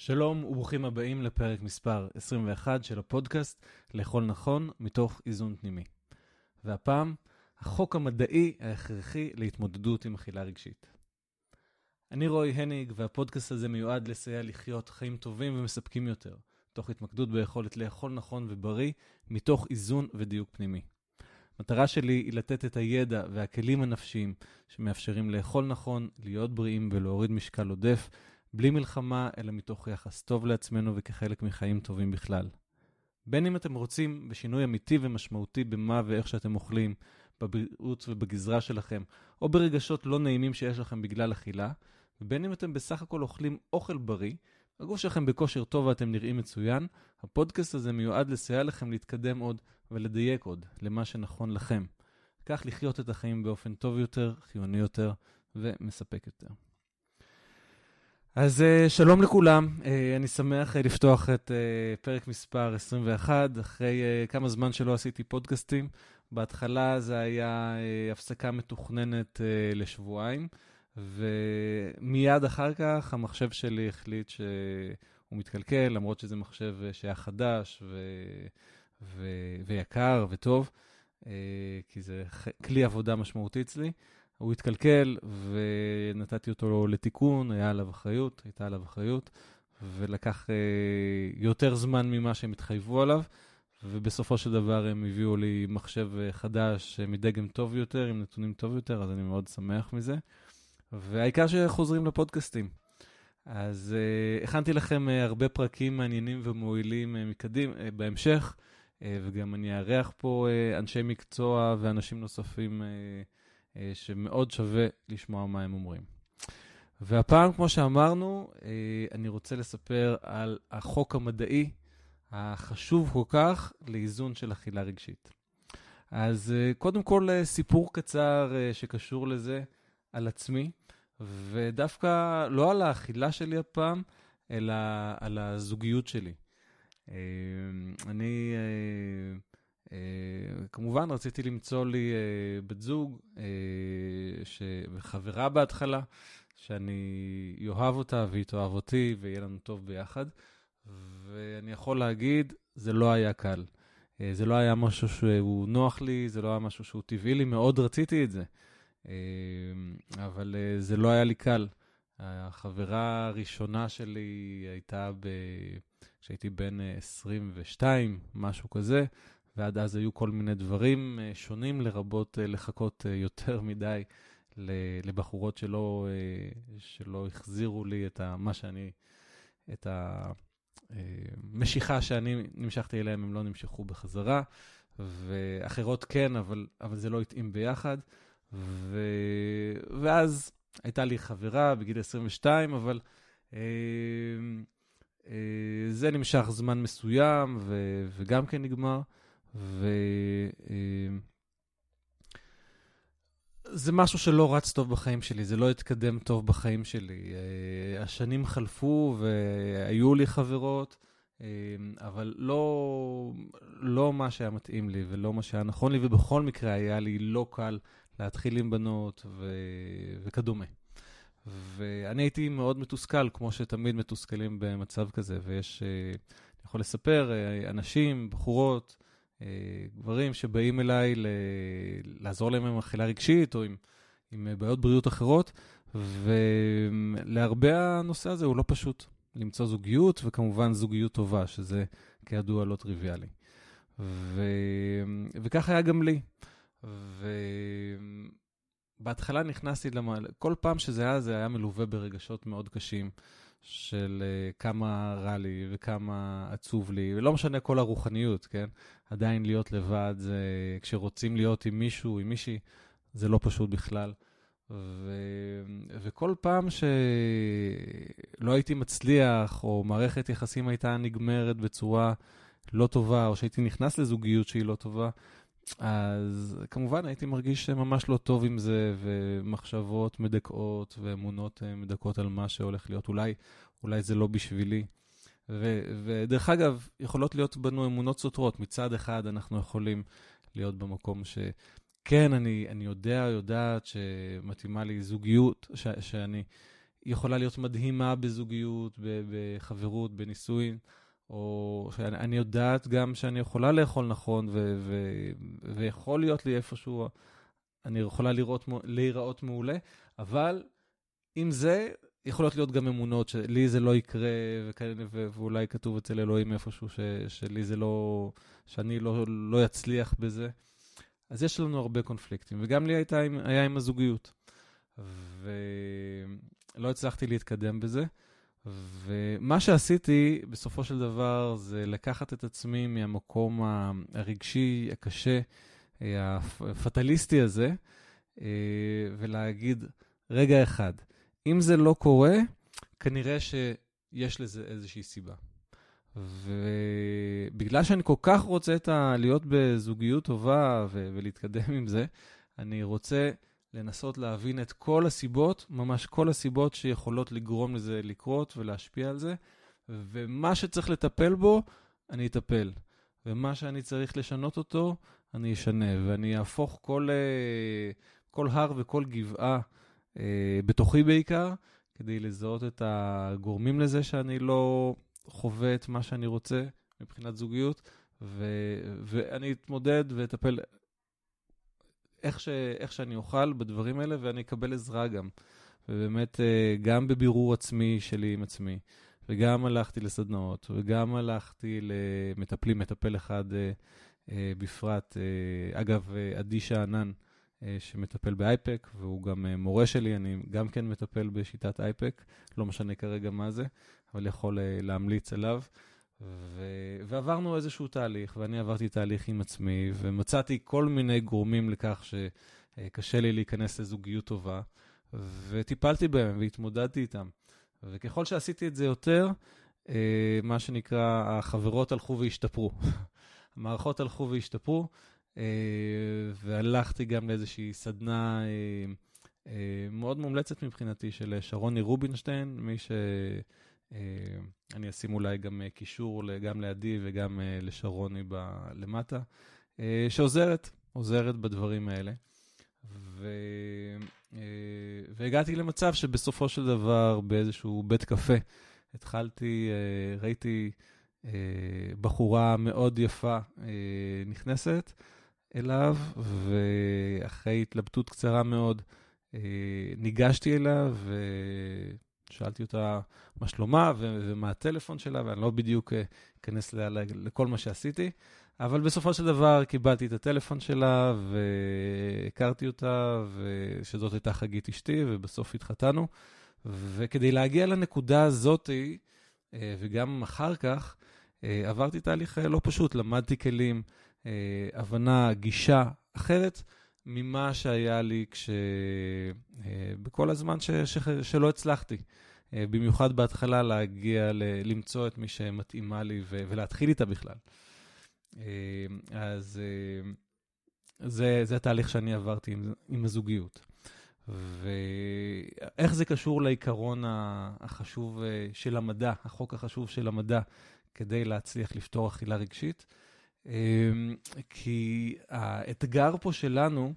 שלום וברוכים הבאים לפרק מספר 21 של הפודקאסט לאכול נכון מתוך איזון פנימי. והפעם, החוק המדעי ההכרחי להתמודדות עם אכילה רגשית. אני רועי הניג, והפודקאסט הזה מיועד לסייע לחיות חיים טובים ומספקים יותר, תוך התמקדות ביכולת לאכול נכון ובריא, מתוך איזון ודיוק פנימי. מטרה שלי היא לתת את הידע והכלים הנפשיים שמאפשרים לאכול נכון, להיות בריאים ולהוריד משקל עודף, בלי מלחמה, אלא מתוך יחס טוב לעצמנו וכחלק מחיים טובים בכלל. בין אם אתם רוצים בשינוי אמיתי ומשמעותי במה ואיך שאתם אוכלים, בבריאות ובגזרה שלכם, או ברגשות לא נעימים שיש לכם בגלל אכילה, ובין אם אתם בסך הכל אוכלים אוכל בריא, הגוף שלכם בכושר טוב ואתם נראים מצוין, הפודקאסט הזה מיועד לסייע לכם להתקדם עוד ולדייק עוד למה שנכון לכם. כך לחיות את החיים באופן טוב יותר, חיוני יותר ומספק יותר. אז uh, שלום לכולם, uh, אני שמח uh, לפתוח את פרק מספר 21, אחרי כמה זמן שלא עשיתי פודקאסטים. בהתחלה זה היה הפסקה מתוכננת לשבועיים, ומיד אחר כך המחשב שלי החליט שהוא מתקלקל, למרות שזה מחשב שהיה חדש ו... ו... ויקר וטוב, כי זה כלי עבודה משמעותי אצלי. הוא התקלקל ונתתי אותו לתיקון, היה עליו אחריות, הייתה עליו אחריות, ולקח אה, יותר זמן ממה שהם התחייבו עליו, ובסופו של דבר הם הביאו לי מחשב אה, חדש אה, מדגם טוב יותר, עם נתונים טוב יותר, אז אני מאוד שמח מזה. והעיקר שחוזרים לפודקאסטים. אז אה, הכנתי לכם אה, הרבה פרקים מעניינים ומועילים אה, מקדים, אה, בהמשך, אה, וגם אני אארח פה אה, אנשי מקצוע ואנשים נוספים. אה, שמאוד שווה לשמוע מה הם אומרים. והפעם, כמו שאמרנו, אה, אני רוצה לספר על החוק המדעי החשוב כל כך לאיזון של אכילה רגשית. אז אה, קודם כל, סיפור קצר שקשור לזה על עצמי, ודווקא לא על האכילה שלי הפעם, אלא על הזוגיות שלי. אני Uh, כמובן, רציתי למצוא לי uh, בת זוג, uh, ש... וחברה בהתחלה, שאני אוהב אותה והיא תאהב אותי ויהיה לנו טוב ביחד. ואני יכול להגיד, זה לא היה קל. Uh, זה לא היה משהו שהוא נוח לי, זה לא היה משהו שהוא טבעי לי, מאוד רציתי את זה. Uh, אבל uh, זה לא היה לי קל. החברה הראשונה שלי הייתה ב... כשהייתי בן 22, משהו כזה. ועד אז היו כל מיני דברים אה, שונים, לרבות אה, לחכות אה, יותר מדי לבחורות שלא, שלא החזירו לי את מה שאני, את המשיכה שאני נמשכתי אליהם, הם לא נמשכו בחזרה, ואחרות כן, אבל, אבל זה לא התאים ביחד. ו... ואז הייתה לי חברה בגיל 22, אבל אה, אה, זה נמשך זמן מסוים, ו... וגם כן נגמר. וזה אה, משהו שלא רץ טוב בחיים שלי, זה לא התקדם טוב בחיים שלי. אה, השנים חלפו והיו לי חברות, אה, אבל לא, לא מה שהיה מתאים לי ולא מה שהיה נכון לי, ובכל מקרה היה לי לא קל להתחיל עם בנות ו... וכדומה. ואני הייתי מאוד מתוסכל, כמו שתמיד מתוסכלים במצב כזה, ויש, אני יכול לספר, אנשים, בחורות, אה, גברים שבאים אליי ל... לעזור להם עם אכילה רגשית או עם, עם בעיות בריאות אחרות, ולהרבה הנושא הזה הוא לא פשוט. למצוא זוגיות, וכמובן זוגיות טובה, שזה כידוע לא טריוויאלי. ו... וכך היה גם לי. ובהתחלה נכנסתי למעלה, כל פעם שזה היה, זה היה מלווה ברגשות מאוד קשים. של uh, כמה רע לי וכמה עצוב לי, ולא משנה כל הרוחניות, כן? עדיין להיות לבד, זה, כשרוצים להיות עם מישהו, עם מישהי, זה לא פשוט בכלל. ו... וכל פעם שלא הייתי מצליח, או מערכת יחסים הייתה נגמרת בצורה לא טובה, או שהייתי נכנס לזוגיות שהיא לא טובה, אז כמובן הייתי מרגיש ממש לא טוב עם זה, ומחשבות מדכאות ואמונות אה, מדכאות על מה שהולך להיות. אולי, אולי זה לא בשבילי. ו, ודרך אגב, יכולות להיות בנו אמונות סותרות. מצד אחד, אנחנו יכולים להיות במקום שכן, אני, אני יודע, יודעת שמתאימה לי זוגיות, ש, שאני יכולה להיות מדהימה בזוגיות, בחברות, בנישואין, או שאני יודעת גם שאני יכולה לאכול נכון, ו- ו- ויכול להיות לי איפשהו, אני יכולה לראות, להיראות מעולה, אבל עם זה, יכולות להיות גם אמונות שלי זה לא יקרה, וכאלה, ואולי כתוב אצל אלוהים איפשהו ש, שלי זה לא, שאני לא, לא אצליח בזה. אז יש לנו הרבה קונפליקטים, וגם לי הייתה, היה עם הזוגיות. ולא הצלחתי להתקדם בזה. ומה שעשיתי בסופו של דבר זה לקחת את עצמי מהמקום הרגשי, הקשה, הפטליסטי הזה, ולהגיד, רגע אחד, אם זה לא קורה, כנראה שיש לזה איזושהי סיבה. ובגלל שאני כל כך רוצה את ה... להיות בזוגיות טובה ו... ולהתקדם עם זה, אני רוצה לנסות להבין את כל הסיבות, ממש כל הסיבות שיכולות לגרום לזה לקרות ולהשפיע על זה, ומה שצריך לטפל בו, אני אטפל. ומה שאני צריך לשנות אותו, אני אשנה, ואני אהפוך כל, אה, כל הר וכל גבעה, אה, בתוכי בעיקר, כדי לזהות את הגורמים לזה שאני לא חווה את מה שאני רוצה מבחינת זוגיות, ו, ואני אתמודד ואטפל איך, ש, איך שאני אוכל בדברים האלה, ואני אקבל עזרה גם. ובאמת, אה, גם בבירור עצמי שלי עם עצמי, וגם הלכתי לסדנאות, וגם הלכתי למטפלים, מטפל אחד אה, אה, בפרט. אגב, עדי שאנן, שמטפל באייפק, והוא גם מורה שלי, אני גם כן מטפל בשיטת אייפק, לא משנה כרגע מה זה, אבל יכול להמליץ עליו. ו... ועברנו איזשהו תהליך, ואני עברתי תהליך עם עצמי, ומצאתי כל מיני גורמים לכך שקשה לי להיכנס לזוגיות טובה, וטיפלתי בהם והתמודדתי איתם. וככל שעשיתי את זה יותר, אה, מה שנקרא, החברות הלכו והשתפרו. המערכות הלכו והשתפרו, אה, והלכתי גם לאיזושהי סדנה אה, מאוד מומלצת מבחינתי של שרוני רובינשטיין, מי ש... אה, אני אשים אולי גם אה, קישור גם לעדי וגם אה, לשרוני למטה, שעוזרת, עוזרת בדברים האלה. ו... והגעתי למצב שבסופו של דבר באיזשהו בית קפה התחלתי, ראיתי בחורה מאוד יפה נכנסת אליו, ואחרי התלבטות קצרה מאוד ניגשתי אליו, שאלתי אותה מה שלומה ומה הטלפון שלה, ואני לא בדיוק אה, אכנס לכל מה שעשיתי, אבל בסופו של דבר קיבלתי את הטלפון שלה והכרתי אותה, שזאת הייתה חגית אשתי, ובסוף התחתנו. וכדי להגיע לנקודה הזאת, אה, וגם אחר כך, אה, עברתי תהליך לא פשוט, למדתי כלים, הבנה, גישה אחרת. ממה שהיה לי כש... אה, בכל הזמן ש... ש... שלא הצלחתי. אה, במיוחד בהתחלה להגיע ל... למצוא את מי שמתאימה לי ו... ולהתחיל איתה בכלל. אה, אז זה, זה התהליך שאני עברתי עם, עם הזוגיות. ואיך זה קשור לעיקרון החשוב של המדע, החוק החשוב של המדע, כדי להצליח לפתור אכילה רגשית? אמ, כי האתגר פה שלנו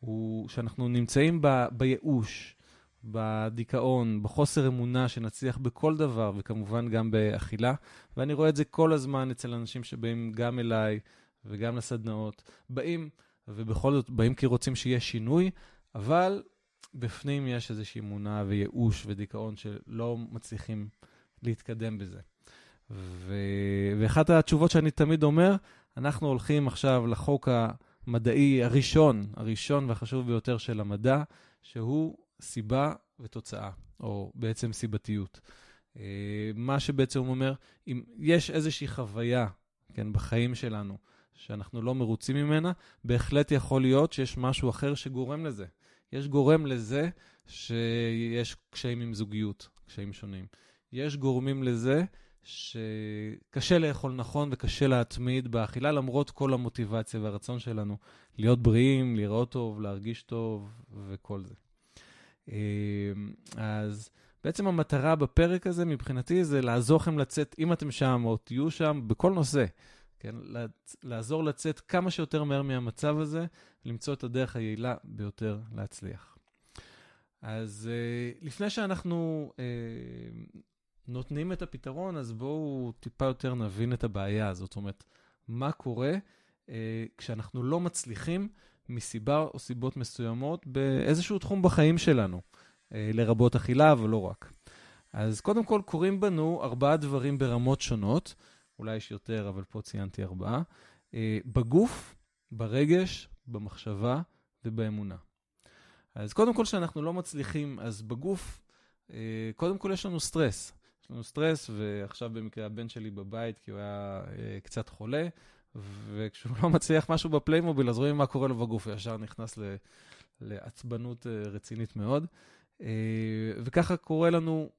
הוא שאנחנו נמצאים ב, בייאוש, בדיכאון, בחוסר אמונה שנצליח בכל דבר, וכמובן גם באכילה. ואני רואה את זה כל הזמן אצל אנשים שבאים גם אליי וגם לסדנאות. באים, ובכל זאת באים כי רוצים שיהיה שינוי, אבל בפנים יש איזושהי אמונה וייאוש ודיכאון שלא מצליחים להתקדם בזה. ו... ואחת התשובות שאני תמיד אומר, אנחנו הולכים עכשיו לחוק המדעי הראשון, הראשון והחשוב ביותר של המדע, שהוא סיבה ותוצאה, או בעצם סיבתיות. אה, מה שבעצם אומר, אם יש איזושהי חוויה, כן, בחיים שלנו, שאנחנו לא מרוצים ממנה, בהחלט יכול להיות שיש משהו אחר שגורם לזה. יש גורם לזה שיש קשיים עם זוגיות, קשיים שונים. יש גורמים לזה שקשה לאכול נכון וקשה להתמיד באכילה, למרות כל המוטיבציה והרצון שלנו להיות בריאים, לראות טוב, להרגיש טוב וכל זה. אמ, אז בעצם המטרה בפרק הזה מבחינתי זה לעזור לכם לצאת, אם אתם שם או תהיו שם, בכל נושא, כן? לעזור לצאת כמה שיותר מהר מהמצב הזה, למצוא את הדרך היעילה ביותר להצליח. אז uh, לפני שאנחנו uh, נותנים את הפתרון, אז בואו טיפה יותר נבין את הבעיה הזאת. זאת אומרת, מה קורה uh, כשאנחנו לא מצליחים מסיבה או סיבות מסוימות באיזשהו תחום בחיים שלנו, uh, לרבות אכילה, אבל לא רק. אז קודם כל, קורים בנו ארבעה דברים ברמות שונות, אולי יש יותר, אבל פה ציינתי ארבעה, uh, בגוף, ברגש, במחשבה ובאמונה. אז קודם כל, כשאנחנו לא מצליחים, אז בגוף, אה, קודם כל יש לנו סטרס. יש לנו סטרס, ועכשיו במקרה הבן שלי בבית, כי הוא היה אה, קצת חולה, וכשהוא לא מצליח משהו ב Playmobil, אז רואים מה קורה לו בגוף, הוא ישר נכנס לעצבנות אה, רצינית מאוד. וככה קורה לנו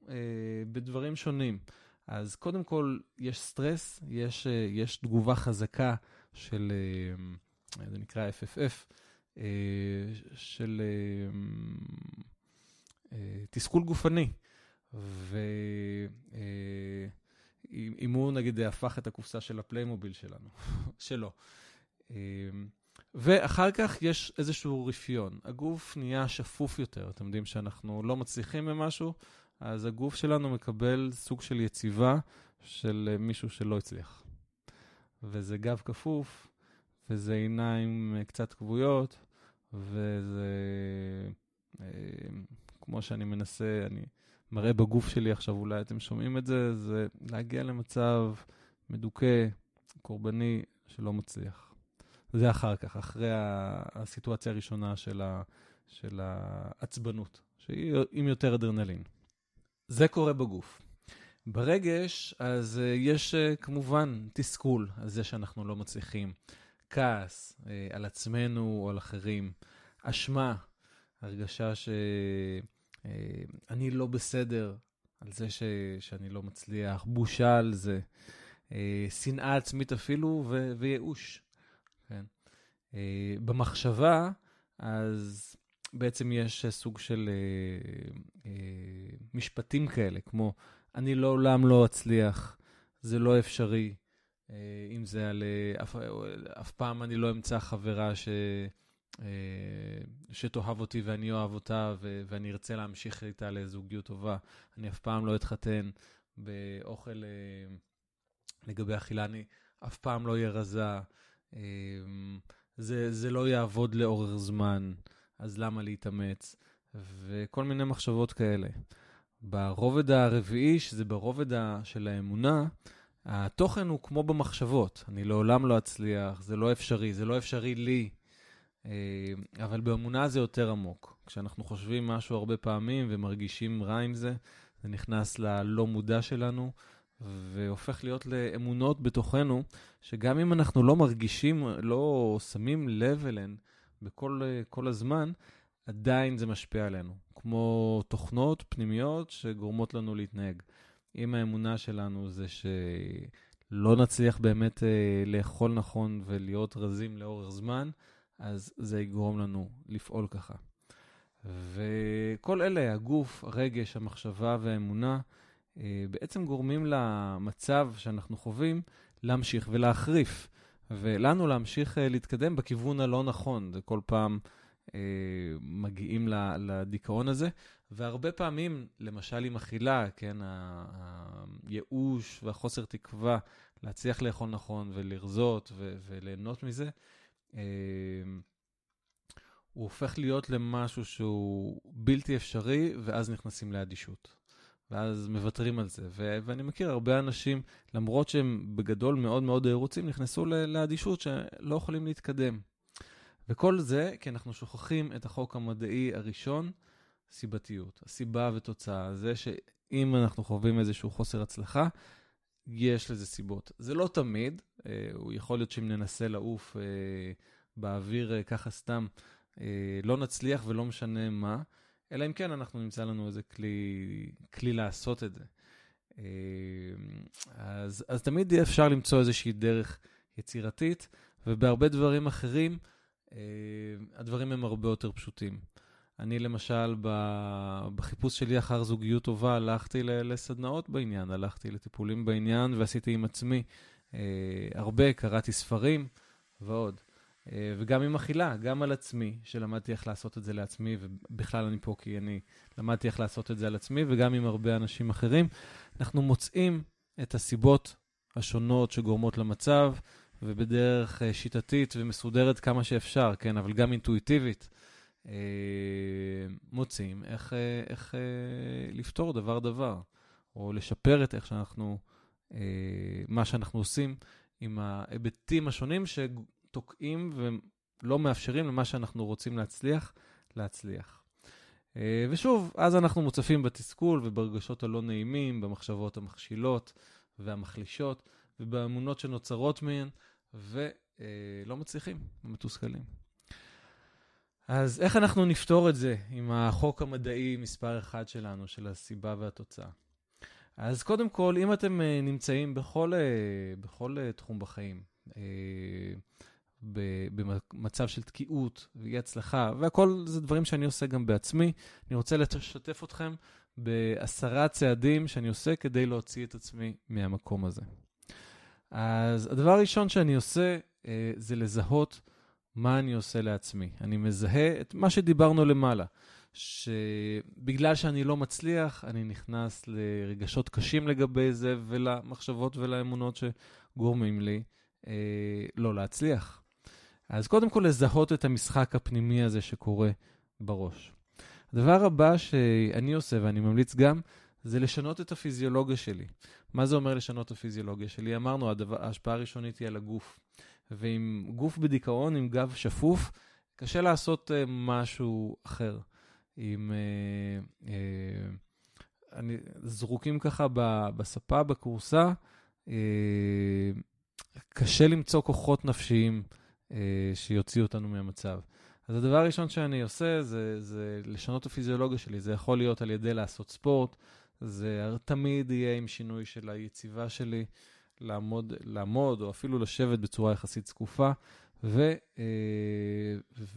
בדברים שונים. אז קודם כל, יש סטרס, יש, יש תגובה חזקה של, זה נקרא FFF, אה, של אה, אה, תסכול גופני. ואם הוא נגיד הפך את הקופסה של ה Playmobil שלנו, שלו. ואחר כך יש איזשהו רפיון. הגוף נהיה שפוף יותר. אתם יודעים שאנחנו לא מצליחים במשהו, אז הגוף שלנו מקבל סוג של יציבה של מישהו שלא הצליח. וזה גב כפוף, וזה עיניים אה, קצת כבויות, וזה, אה, כמו שאני מנסה, אני מראה בגוף שלי עכשיו, אולי אתם שומעים את זה, זה להגיע למצב מדוכא, קורבני, שלא מצליח. זה אחר כך, אחרי הסיטואציה הראשונה של, ה, של העצבנות, שהיא עם יותר אדרנלין. זה קורה בגוף. ברגש, אז uh, יש uh, כמובן תסכול על זה שאנחנו לא מצליחים. כעס אה, על עצמנו או על אחרים, אשמה, הרגשה שאני אה, לא בסדר על זה ש, שאני לא מצליח, בושה על זה, אה, שנאה עצמית אפילו ו, וייאוש. כן? אה, במחשבה, אז בעצם יש סוג של משפטים כאלה, כמו אני לעולם לא אצליח, זה לא אפשרי, אם זה על אף, אף פעם אני לא אמצא חברה ש, שתאהב אותי ואני אוהב אותה ואני ארצה להמשיך איתה לזוגיות טובה. אני אף פעם לא אתחתן באוכל לגבי אכילה, אני אף פעם לא אהיה רזה. זה, זה לא יעבוד לאורך זמן, אז למה להתאמץ? וכל מיני מחשבות כאלה. ברובד הרביעי, שזה ברובד של האמונה, התוכן הוא כמו במחשבות, אני לעולם לא אצליח, זה לא אפשרי, זה לא אפשרי לי, אה, אבל באמונה זה יותר עמוק. כשאנחנו חושבים משהו הרבה פעמים ומרגישים רע עם זה, זה נכנס ללא מודע שלנו, והופך להיות לאמונות בתוכנו, שגם אם אנחנו לא מרגישים, לא שמים לב אליהן בכל הזמן, עדיין זה משפיע עלינו, כמו תוכנות פנימיות שגורמות לנו להתנהג. אם האמונה שלנו זה שלא נצליח באמת אה, לאכול נכון ולהיות רזים לאורך זמן, אז זה יגרום לנו לפעול ככה. וכל אלה, הגוף, הרגש, המחשבה והאמונה, אה, בעצם גורמים למצב שאנחנו חווים להמשיך ולהחריף, ולנו להמשיך אה, להתקדם בכיוון הלא נכון. זה כל פעם אה, מגיעים לדיכאון הזה, והרבה פעמים, למשל עם אכילה, כן, הייאוש והחוסר תקווה להצליח לאכול נכון ולרזות וליהנות מזה, הוא הופך להיות למשהו שהוא בלתי אפשרי, ואז נכנסים לאדישות. ואז מוותרים על זה. ו- ואני מכיר הרבה אנשים, למרות שהם בגדול מאוד מאוד רוצים, נכנסו לאדישות שלא יכולים להתקדם. וכל זה כי אנחנו שוכחים את החוק המדעי הראשון, סיבתיות. הסיבה ותוצאה. זה שאם אנחנו חווים איזשהו חוסר הצלחה, יש לזה סיבות. זה לא תמיד, אה, הוא יכול להיות שאם ננסה לעוף אה, באוויר אה, ככה סתם, לא נצליח ולא משנה מה, אלא אם כן אנחנו נמצא לנו איזה כלי, כלי לעשות את זה. אז, אז תמיד אפשר למצוא איזושהי דרך יצירתית, ובהרבה דברים אחרים, הדברים הם הרבה יותר פשוטים. אני למשל, בחיפוש שלי אחר זוגיות טובה, הלכתי לסדנאות בעניין, הלכתי לטיפולים בעניין ועשיתי עם עצמי אה, הרבה, קראתי ספרים ועוד. אה, וגם עם אכילה, גם על עצמי, שלמדתי איך לעשות את זה לעצמי, ובכלל אני פה כי אני למדתי איך לעשות את זה על עצמי, וגם עם הרבה אנשים אחרים. אנחנו מוצאים את הסיבות השונות שגורמות למצב, ובדרך אה, שיטתית ומסודרת כמה שאפשר, כן, אבל גם אינטואיטיבית, מוצאים איך, איך לפתור דבר-דבר, או לשפר את איך שאנחנו, מה שאנחנו עושים עם ההיבטים השונים תוקעים ולא מאפשרים למה שאנחנו רוצים להצליח, להצליח. אה, ושוב, אז אנחנו מוצפים בתסכול וברגשות הלא נעימים, במחשבות המכשילות והמחלישות, ובאמונות שנוצרות מהן, ולא מצליחים, מתוסכלים. אז איך אנחנו נפתור את זה עם החוק המדעי מספר אחד שלנו, של הסיבה והתוצאה? אז קודם כל, אם אתם אה, נמצאים בכל, אה, בכל תחום בחיים, במצב של תקיעות ואי הצלחה, והכל זה דברים שאני עושה גם בעצמי. אני רוצה לשתף אתכם בעשרה צעדים שאני עושה כדי להוציא את עצמי מהמקום הזה. אז הדבר הראשון שאני עושה אה, זה לזהות מה אני עושה לעצמי. אני מזהה את מה שדיברנו למעלה, שבגלל שאני לא מצליח, אני נכנס לרגשות קשים לגבי זה ולמחשבות ולאמונות שגורמים לי אה, לא להצליח. אז קודם כל לזהות את המשחק הפנימי הזה שקורה בראש. הדבר הבא שאני עושה, ואני ממליץ גם, זה לשנות את הפיזיולוגיה שלי. מה זה אומר לשנות את הפיזיולוגיה שלי? אמרנו, הדבר, ההשפעה הראשונית היא על הגוף. ועם גוף בדיכאון, עם גב שפוף, קשה לעשות uh, משהו אחר. עם... Uh, uh, אני, זרוקים ככה ב, בספה, בכורסה, uh, קשה למצוא כוחות נפשיים אה, שיוציאו אותנו מהמצב. אז הדבר הראשון שאני עושה זה, זה לשנות את הפיזיולוגיה שלי. זה יכול להיות על ידי לעשות ספורט, זה תמיד יהיה עם שינוי של היציבה שלי, לעמוד, לעמוד או אפילו לשבת בצורה יחסית זקופה, ו, אה,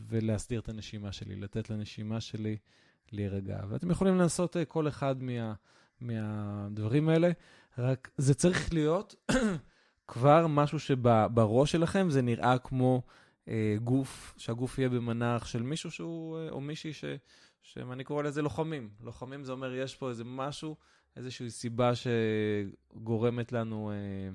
ולהסדיר את הנשימה שלי, לתת לנשימה שלי להירגע. ואתם יכולים לעשות אה, כל אחד מה, מהדברים האלה, רק זה צריך להיות כבר משהו שבראש שלכם זה נראה כמו אה, גוף, שהגוף יהיה במנח של מישהו שהוא, או מישהי ש, שאני קורא לזה לוחמים. לוחמים זה אומר, יש פה איזה משהו, איזושהי סיבה שגורמת לנו אה,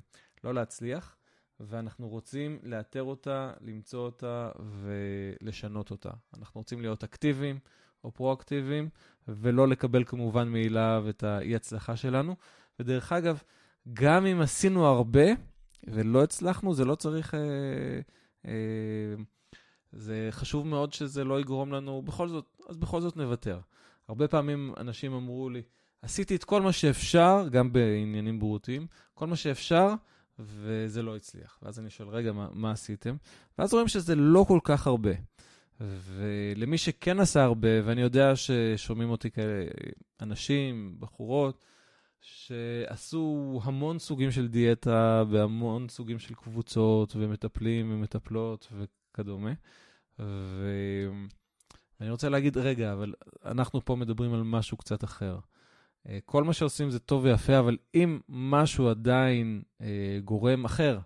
לא להצליח, ואנחנו רוצים לאתר אותה, למצוא אותה ולשנות אותה. אנחנו רוצים להיות אקטיביים או פרואקטיביים, ולא לקבל כמובן מאליו את האי-הצלחה שלנו. ודרך אגב, גם אם עשינו הרבה, ולא הצלחנו, זה לא צריך... אה, אה, זה חשוב מאוד שזה לא יגרום לנו, בכל זאת, אז בכל זאת נוותר. הרבה פעמים אנשים אמרו לי, עשיתי את כל מה שאפשר, גם בעניינים בריאותיים, כל מה שאפשר, וזה לא הצליח. ואז אני שואל, רגע, מה, מה עשיתם? ואז רואים שזה לא כל כך הרבה. ולמי שכן עשה הרבה, ואני יודע ששומעים אותי כאלה אנשים, בחורות, שעשו המון סוגים של דיאטה והמון סוגים של קבוצות ומטפלים ומטפלות וכדומה. ואני רוצה להגיד, רגע, אבל אנחנו פה מדברים על משהו קצת אחר. אה, כל מה שעושים זה טוב ויפה, אבל אם משהו עדיין אה, גורם אחר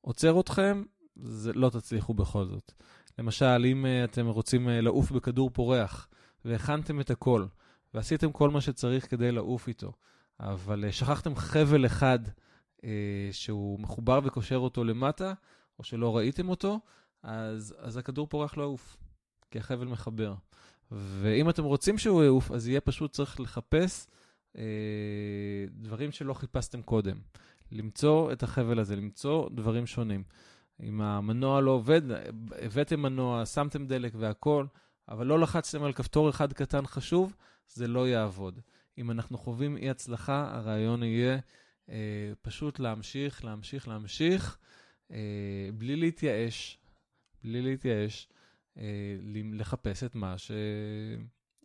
עוצר אתכם, זה לא תצליחו בכל זאת. למשל, אם אה, אתם רוצים לעוף בכדור פורח, והכנתם את הכל, ועשיתם כל מה שצריך כדי לעוף איתו, אבל שכחתם חבל אחד אה, שהוא מחובר וקושר אותו למטה, או שלא ראיתם אותו, אז, אז הכדור פורח לא יעוף, כי החבל מחבר. ואם אתם רוצים שהוא יעוף, אז יהיה פשוט צריך לחפש דברים שלא חיפשתם קודם. למצוא את החבל הזה, למצוא דברים שונים. אם המנוע לא עובד, הבאתם מנוע, שמתם דלק והכול, אבל לא לחצתם על כפתור אחד קטן חשוב, זה לא יעבוד. אם אנחנו חווים אי הצלחה, הרעיון יהיה אה, פשוט להמשיך, להמשיך, להמשיך, אה, בלי להתייאש, בלי להתייאש, אה, לחפש את מה ש...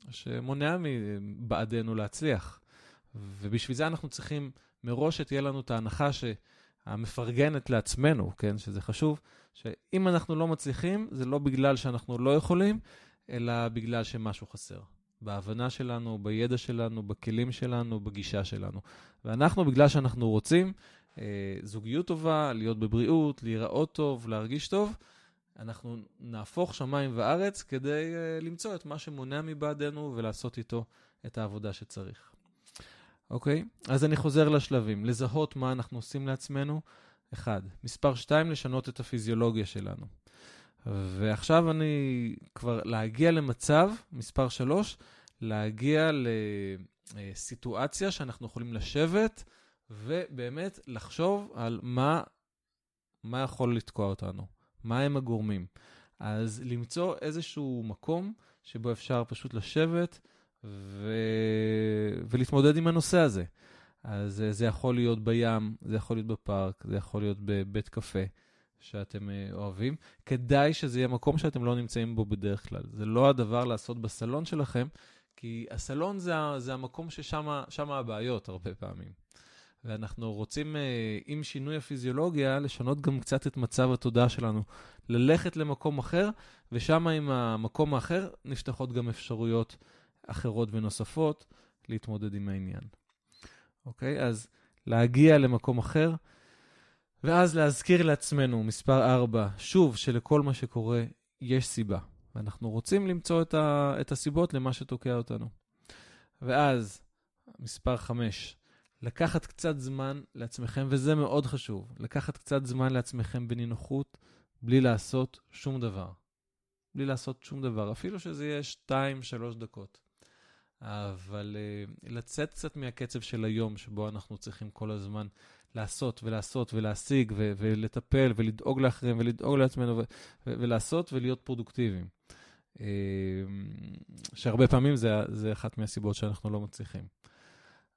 שמונע מבעדנו להצליח. ובשביל זה אנחנו צריכים מראש שתהיה לנו את ההנחה המפרגנת לעצמנו, כן, שזה חשוב, שאם אנחנו לא מצליחים, זה לא בגלל שאנחנו לא יכולים, אלא בגלל שמשהו חסר. בהבנה שלנו, בידע שלנו, בכלים שלנו, בגישה שלנו. ואנחנו, בגלל שאנחנו רוצים אה, זוגיות טובה, להיות בבריאות, להיראות טוב, להרגיש טוב, אנחנו נהפוך שמיים וארץ כדי uh, למצוא את מה שמונע מבעדנו ולעשות איתו את העבודה שצריך. אוקיי? אז אני חוזר לשלבים. לזהות מה אנחנו עושים לעצמנו, אחד. מספר שתיים, לשנות את הפיזיולוגיה שלנו. ועכשיו אני כבר להגיע למצב, מספר שלוש, להגיע לסיטואציה שאנחנו יכולים לשבת ובאמת לחשוב על מה, מה יכול לתקוע אותנו, מה הם הגורמים. אז למצוא איזשהו מקום שבו אפשר פשוט לשבת ו... ולהתמודד עם הנושא הזה. אז זה יכול להיות בים, זה יכול להיות בפארק, זה יכול להיות בבית קפה שאתם אה, אוהבים. כדאי שזה יהיה מקום שאתם לא נמצאים בו בדרך כלל. זה לא הדבר לעשות בסלון שלכם, כי הסלון זה, זה המקום ששם הבעיות הרבה פעמים. ואנחנו רוצים, אה, עם שינוי הפיזיולוגיה, לשנות גם קצת את מצב התודעה שלנו. ללכת למקום אחר, ושם עם המקום האחר נפתחות גם אפשרויות אחרות ונוספות להתמודד עם העניין. אוקיי? אז להגיע למקום אחר, ואז להזכיר לעצמנו, מספר 4, שוב, שלכל מה שקורה יש סיבה. ואנחנו רוצים למצוא את, ה, את הסיבות למה שתוקע אותנו. ואז, מספר 5, לקחת קצת זמן לעצמכם, וזה מאוד חשוב, לקחת קצת זמן לעצמכם בנינוחות, בלי לעשות שום דבר. בלי לעשות שום דבר, אפילו שזה יהיה 2-3 דקות. אבל uh, לצאת קצת מהקצב של היום, שבו אנחנו צריכים כל הזמן לעשות ולעשות ולהשיג ו- ולטפל ולדאוג לאחרים ולדאוג לעצמנו ו- ו- ולעשות ולהיות פרודוקטיביים. Uh, שהרבה פעמים זה, זה אחת מהסיבות שאנחנו לא מצליחים.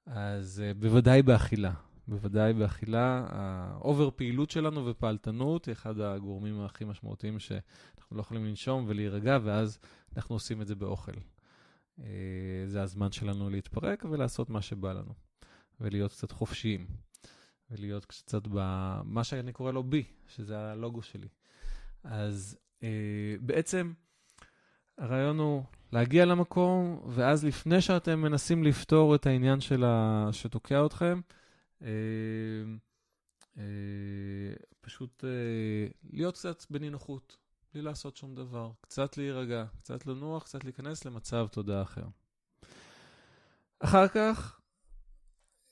אז uh, בוודאי באכילה. בוודאי באכילה, האובר פעילות שלנו ופעלתנות היא אחד הגורמים הכי משמעותיים שאנחנו לא יכולים לנשום ולהירגע, ואז אנחנו עושים את זה באוכל. אה, זה הזמן שלנו להתפרק ולעשות מה שבא לנו, ולהיות קצת חופשיים, ולהיות קצת במה שאני קורא לו בי, שזה הלוגו שלי. אז אה, בעצם הרעיון הוא להגיע למקום, ואז לפני שאתם מנסים לפתור את העניין של ה... שתוקע אתכם, אה, פשוט להיות קצת בנינוחות, בלי לעשות שום דבר. קצת להירגע, קצת לנוח, קצת להיכנס למצב תודעה אחר. אחר כך,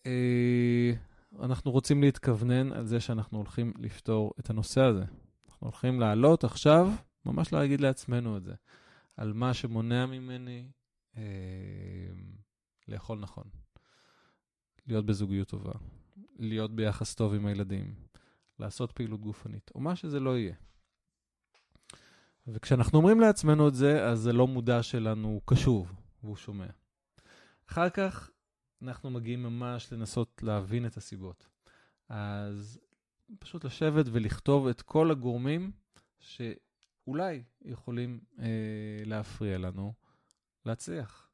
אה, אנחנו רוצים להתכוונן על זה שאנחנו הולכים לפתור את הנושא הזה. אנחנו הולכים לעלות עכשיו, ממש להגיד לעצמנו את זה, על מה שמונע ממני אה, לאכול נכון, להיות בזוגיות טובה, להיות ביחס טוב עם הילדים, לעשות פעילות גופנית, או מה שזה לא יהיה. וכשאנחנו אומרים לעצמנו את זה, אז זה לא מודע שלנו קשוב, והוא שומע. אחר כך אנחנו מגיעים ממש לנסות להבין את הסיבות. אז פשוט לשבת ולכתוב את כל הגורמים שאולי יכולים אה, להפריע לנו להצליח.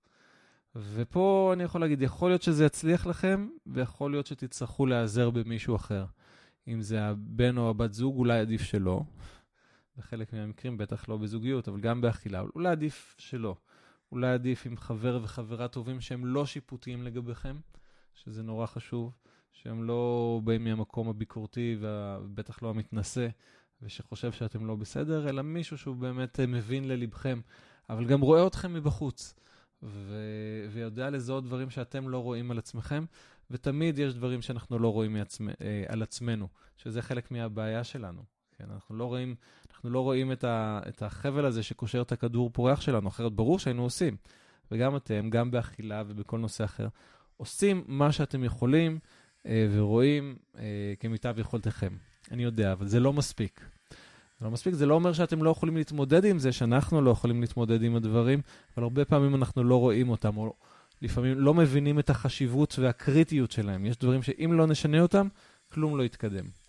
ופה אני יכול להגיד, יכול להיות שזה יצליח לכם, ויכול להיות שתצטרכו להיעזר במישהו אחר. אם זה הבן או הבת זוג, אולי עדיף שלא, בחלק מהמקרים, בטח לא בזוגיות, אבל גם באכילה, אולי עדיף שלא. אולי עדיף עם חבר וחברה טובים שהם לא שיפוטיים לגביכם, שזה נורא חשוב, שהם לא באים מהמקום הביקורתי ובטח לא המתנשא, ושחושב שאתם לא בסדר, אלא מישהו שהוא באמת אה, מבין ללבכם, אבל גם רואה אתכם מבחוץ, ו... ויודע לזהות דברים שאתם לא רואים על עצמכם, ותמיד יש דברים שאנחנו לא רואים מעצמ... אה, על עצמנו, שזה חלק מהבעיה שלנו. כן, אנחנו לא רואים, אנחנו לא רואים את, ה, את החבל הזה שקושר את הכדור פורח שלנו, אחרת ברור שהיינו עושים. וגם אתם, גם באכילה ובכל נושא אחר, עושים מה שאתם יכולים אה, ורואים אה, כמיטב יכולתכם. אני יודע, אבל זה לא מספיק. זה לא מספיק, זה לא אומר שאתם לא יכולים להתמודד עם זה, שאנחנו לא יכולים להתמודד עם הדברים, אבל הרבה פעמים אנחנו לא רואים אותם, או לפעמים לא מבינים את החשיבות והקריטיות שלהם. יש דברים שאם לא נשנה אותם, כלום לא יתקדם.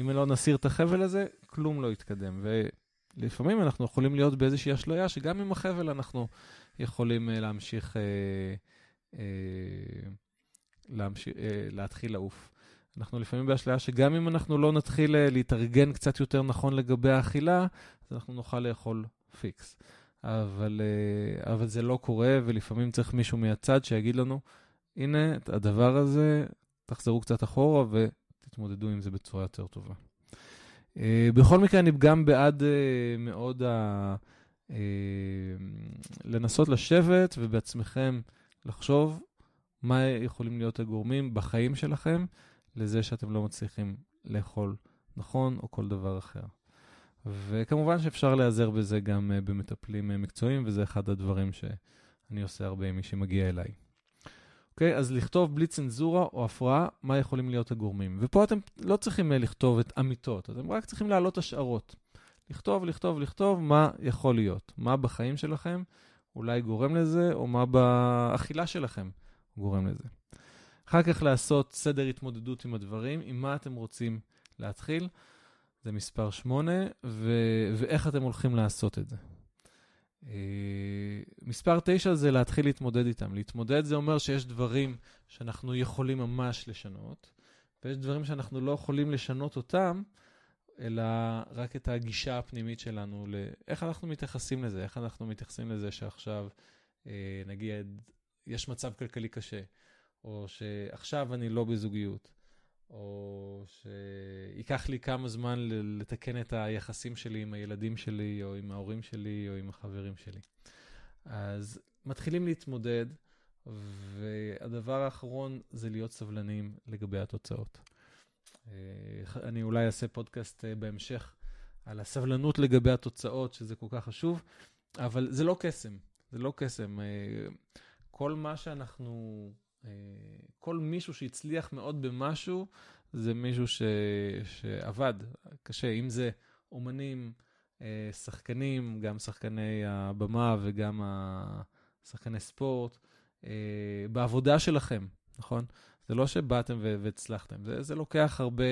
אם לא נסיר את החבל הזה, כלום לא יתקדם. ולפעמים אנחנו יכולים להיות באיזושהי אשליה שגם עם החבל אנחנו יכולים uh, להמשיך, uh, uh, להמשיך uh, להתחיל לעוף. אנחנו לפעמים באשליה שגם אם אנחנו לא נתחיל uh, להתארגן קצת יותר נכון לגבי האכילה, אז אנחנו נוכל לאכול פיקס. אבל, uh, אבל זה לא קורה, ולפעמים צריך מישהו מהצד שיגיד לנו, הנה, הדבר הזה, תחזרו קצת אחורה ו... תתמודדו עם זה בצורה יותר טובה. אה, בכל מקרה, אני גם בעד מאוד ה... לנסות לשבת ובעצמכם לחשוב מה יכולים להיות הגורמים בחיים שלכם לזה שאתם לא מצליחים לאכול נכון או כל דבר אחר. וכמובן שאפשר להיעזר בזה גם במטפלים מקצועיים, וזה אחד הדברים שאני עושה הרבה עם מי שמגיע אליי. אוקיי? אז לכתוב בלי צנזורה או הפרעה, מה יכולים להיות הגורמים. ופה אתם לא צריכים אה, לכתוב את אמיתות, אתם רק צריכים להעלות השערות. לכתוב, לכתוב, לכתוב מה יכול להיות. מה בחיים שלכם אולי גורם לזה, או מה באכילה שלכם גורם לזה. אחר כך לעשות סדר התמודדות עם הדברים, עם מה אתם רוצים להתחיל. זה מספר 8, ו- ואיך אתם הולכים לעשות את זה. אה, מספר 9 זה להתחיל להתמודד איתם. להתמודד זה אומר שיש דברים שאנחנו יכולים ממש לשנות, ויש דברים שאנחנו לא יכולים לשנות אותם, אלא רק את הגישה הפנימית שלנו, לאיך אנחנו מתייחסים לזה, איך אנחנו מתייחסים לזה שעכשיו, אה, נגיד, יש מצב כלכלי קשה, או שעכשיו אני לא בזוגיות, או שייקח לי כמה זמן לתקן את היחסים שלי עם הילדים שלי, או עם ההורים שלי, או עם החברים שלי. אז מתחילים להתמודד, והדבר האחרון זה להיות סבלניים לגבי התוצאות. אה, אני אולי אעשה פודקאסט אה, בהמשך על הסבלנות לגבי התוצאות, שזה כל כך חשוב, אבל זה לא קסם, זה לא קסם. אה, כל מה שאנחנו כל מישהו שהצליח מאוד במשהו, זה מישהו ש... שעבד קשה, אם זה אומנים, אה, שחקנים, גם שחקני הבמה וגם שחקני ספורט, אה, בעבודה שלכם, נכון? זה לא שבאתם והצלחתם, זה, זה לוקח הרבה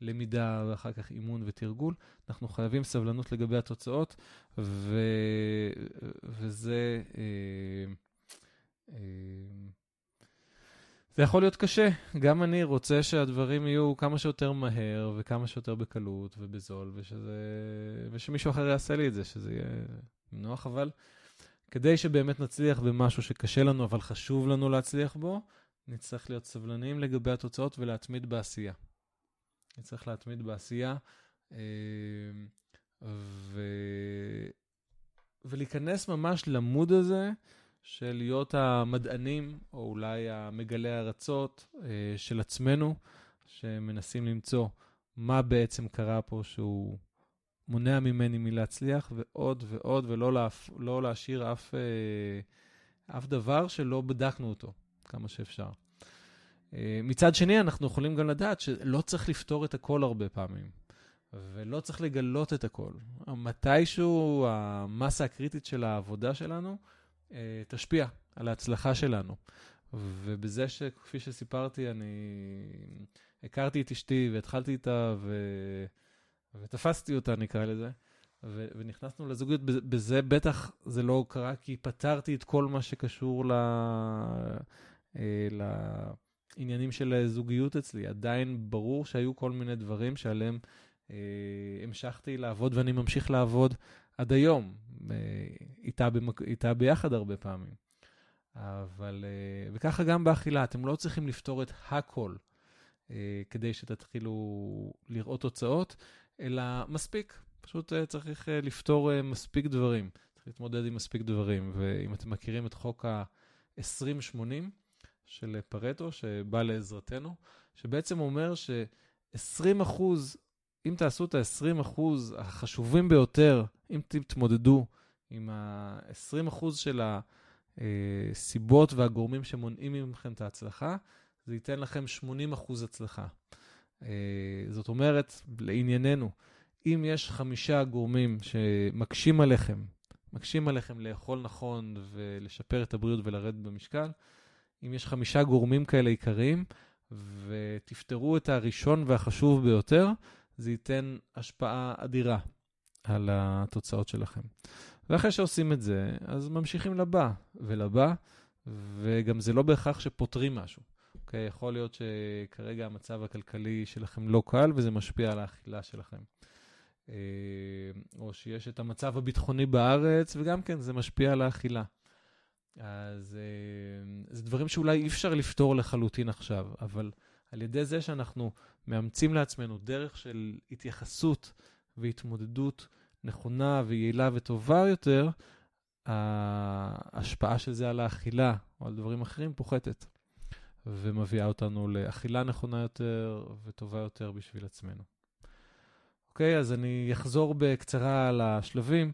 למידה ואחר כך אימון ותרגול. אנחנו חייבים סבלנות לגבי התוצאות, ו... וזה... אה, אה, זה יכול להיות קשה. גם אני רוצה שהדברים יהיו כמה שיותר מהר וכמה שיותר בקלות ובזול, ושזה... ושמישהו אחר יעשה לי את זה, שזה יהיה נוח, אבל כדי שבאמת נצליח במשהו שקשה לנו, אבל חשוב לנו להצליח בו, נצטרך להיות סבלניים לגבי התוצאות ולהתמיד בעשייה. נצטרך להתמיד בעשייה אה, ו... ולהיכנס ממש למוד הזה. של להיות המדענים, או אולי המגלי ארצות אה, של עצמנו, שמנסים למצוא מה בעצם קרה פה שהוא מונע ממני מלהצליח, ועוד ועוד, ולא להפ... לא להשאיר אף, אה, אף דבר שלא בדקנו אותו כמה שאפשר. אה, מצד שני, אנחנו יכולים גם לדעת שלא צריך לפתור את הכל הרבה פעמים, ולא צריך לגלות את הכל. מתישהו המסה הקריטית של העבודה שלנו, תשפיע על ההצלחה שלנו. ובזה שכפי שסיפרתי, אני הכרתי את אשתי והתחלתי איתה ו... ותפסתי אותה, נקרא לזה, ו... ונכנסנו לזוגיות, בזה בטח זה לא קרה כי פתרתי את כל מה שקשור ל... אה, לעניינים של זוגיות אצלי. עדיין ברור שהיו כל מיני דברים שעליהם אה, המשכתי לעבוד ואני ממשיך לעבוד עד היום, אה, איתה, במק... איתה ביחד הרבה פעמים. אבל, אה, וככה גם באכילה, אתם לא צריכים לפתור את הכל אה, כדי שתתחילו לראות תוצאות, אלא מספיק, פשוט צריך לפתור מספיק דברים, צריך להתמודד עם מספיק דברים. ואם אתם מכירים את חוק ה-20-80 של פרטו, שבא לעזרתנו, שבעצם אומר ש-20 אחוז אם תעשו את ה-20% החשובים ביותר, אם תתמודדו עם ה-20% של הסיבות והגורמים שמונעים ממכם את ההצלחה, זה ייתן לכם 80% הצלחה. אה, זאת אומרת, לענייננו, אם יש חמישה גורמים שמקשים עליכם, מקשים עליכם לאכול נכון ולשפר את הבריאות ולרדת במשקל, אם יש חמישה גורמים כאלה עיקריים, ותפתרו את הראשון והחשוב ביותר, זה ייתן השפעה אדירה על התוצאות שלכם. ואחרי שעושים את זה, אז ממשיכים לבא ולבא, וגם זה לא בהכרח שפותרים משהו. אוקיי? יכול להיות שכרגע המצב הכלכלי שלכם לא קל וזה משפיע על האכילה שלכם. אה, או שיש את המצב הביטחוני בארץ, וגם כן, זה משפיע על האכילה. אז אה, זה דברים שאולי אי אפשר לפתור לחלוטין עכשיו, אבל על ידי זה שאנחנו מאמצים לעצמנו דרך של התייחסות והתמודדות נכונה ויעילה וטובה יותר, ההשפעה של זה על האכילה או על דברים אחרים פוחתת, ומביאה אותנו לאכילה נכונה יותר וטובה יותר בשביל עצמנו. אוקיי, אז אני אחזור בקצרה על השלבים.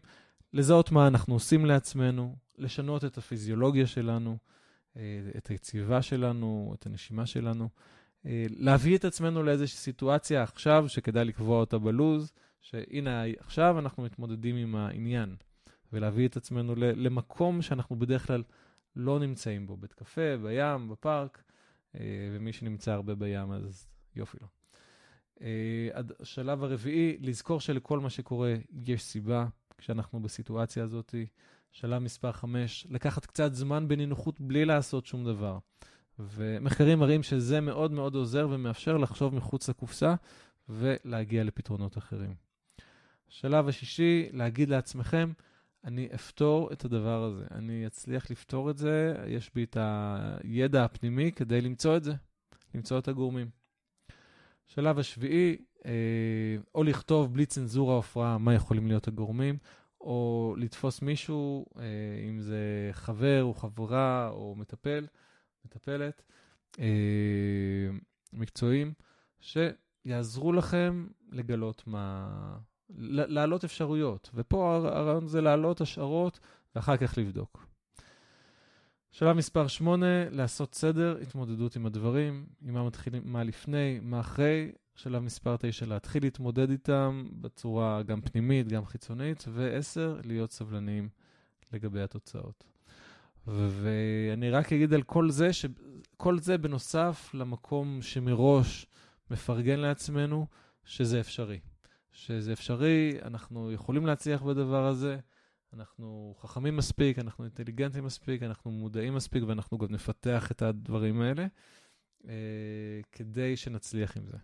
לזהות מה אנחנו עושים לעצמנו, לשנות את הפיזיולוגיה שלנו, אה, את היציבה שלנו, את הנשימה שלנו, אה, להביא את עצמנו לאיזושהי סיטואציה עכשיו שכדאי לקבוע אותה בלוז, שהנה עכשיו אנחנו מתמודדים עם העניין, ולהביא את עצמנו למקום שאנחנו בדרך כלל לא נמצאים בו, בית קפה, בים, בפארק, אה, ומי שנמצא הרבה בים אז יופי לו. השלב הרביעי, לזכור שלכל מה שקורה יש סיבה. כשאנחנו בסיטואציה הזאת. שלב מספר 5, לקחת קצת זמן בנינוחות בלי לעשות שום דבר. ומחקרים מראים שזה מאוד מאוד עוזר ומאפשר לחשוב מחוץ לקופסה ולהגיע לפתרונות אחרים. השלב השישי, להגיד לעצמכם, אני אפתור את הדבר הזה, אני אצליח לפתור את זה, יש בי את הידע הפנימי כדי למצוא את זה, למצוא את הגורמים. שלב השביעי, אה, או לכתוב בלי צנזורה או הפרעה מה יכולים להיות הגורמים, או לתפוס מישהו, אה, אם זה חבר או חברה או מטפל, מטפלת, אה, מקצועיים, שיעזרו לכם לגלות מה... להעלות אפשרויות. ופה הרעיון זה להעלות השערות ואחר כך לבדוק. שלב מספר 8, לעשות סדר, התמודדות עם הדברים, עם מה מתחילים, מה לפני, מה אחרי, שלב מספר 9, להתחיל להתמודד איתם בצורה גם פנימית, גם חיצונית, ו-10, להיות סבלניים לגבי התוצאות. ואני רק אגיד על כל זה, שכל זה בנוסף למקום שמראש מפרגן לעצמנו, שזה אפשרי. שזה אפשרי, אנחנו יכולים להצליח בדבר הזה, אנחנו חכמים מספיק, אנחנו אינטליגנטים מספיק, אנחנו מודעים מספיק, ואנחנו גם נפתח את הדברים האלה, אה, כדי שנצליח עם זה.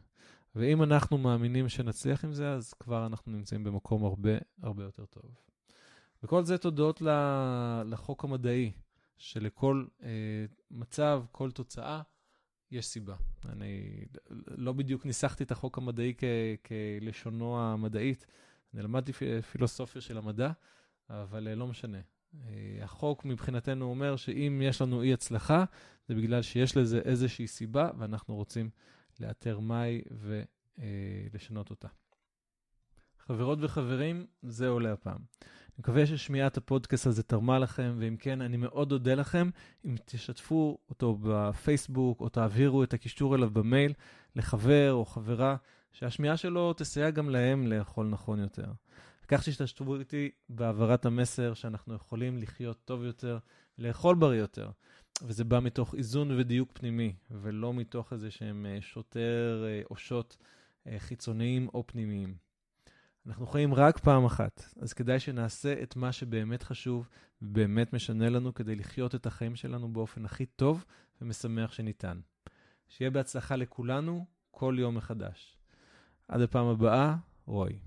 ואם אנחנו מאמינים שנצליח עם זה, אז כבר אנחנו נמצאים במקום הרבה הרבה יותר טוב. וכל זה תודות לחוק המדעי, שלכל אה, מצב, כל תוצאה, יש סיבה. אני לא בדיוק ניסחתי את החוק המדעי כ, כלשונו המדעית, אני למדתי פילוסופיה של המדע, אבל אה, לא משנה. אה, החוק מבחינתנו אומר שאם יש לנו אי הצלחה, זה בגלל שיש לזה איזושהי סיבה, ואנחנו רוצים לאתר מהי ולשנות אותה. חברות וחברים, זהו להפעם. אני מקווה ששמיעת הפודקאסט הזה תרמה לכם, ואם כן, אני מאוד אודה לכם אם תשתפו אותו בפייסבוק, או תעבירו את הקישור אליו במייל לחבר או חברה, שהשמיעה שלו תסייע גם להם לאכול נכון יותר. כך שתשתתפו איתי בהעברת המסר שאנחנו יכולים לחיות טוב יותר, לאכול בריא יותר. וזה בא מתוך איזון ודיוק פנימי, ולא מתוך איזה שהם אה, שוטר אה, או שוט אה, חיצוניים או פנימיים. אנחנו חיים רק פעם אחת, אז כדאי שנעשה את מה שבאמת חשוב ובאמת משנה לנו כדי לחיות את החיים שלנו באופן הכי טוב ומשמח שניתן. שיהיה בהצלחה לכולנו כל יום מחדש. עד הפעם הבאה, רוי.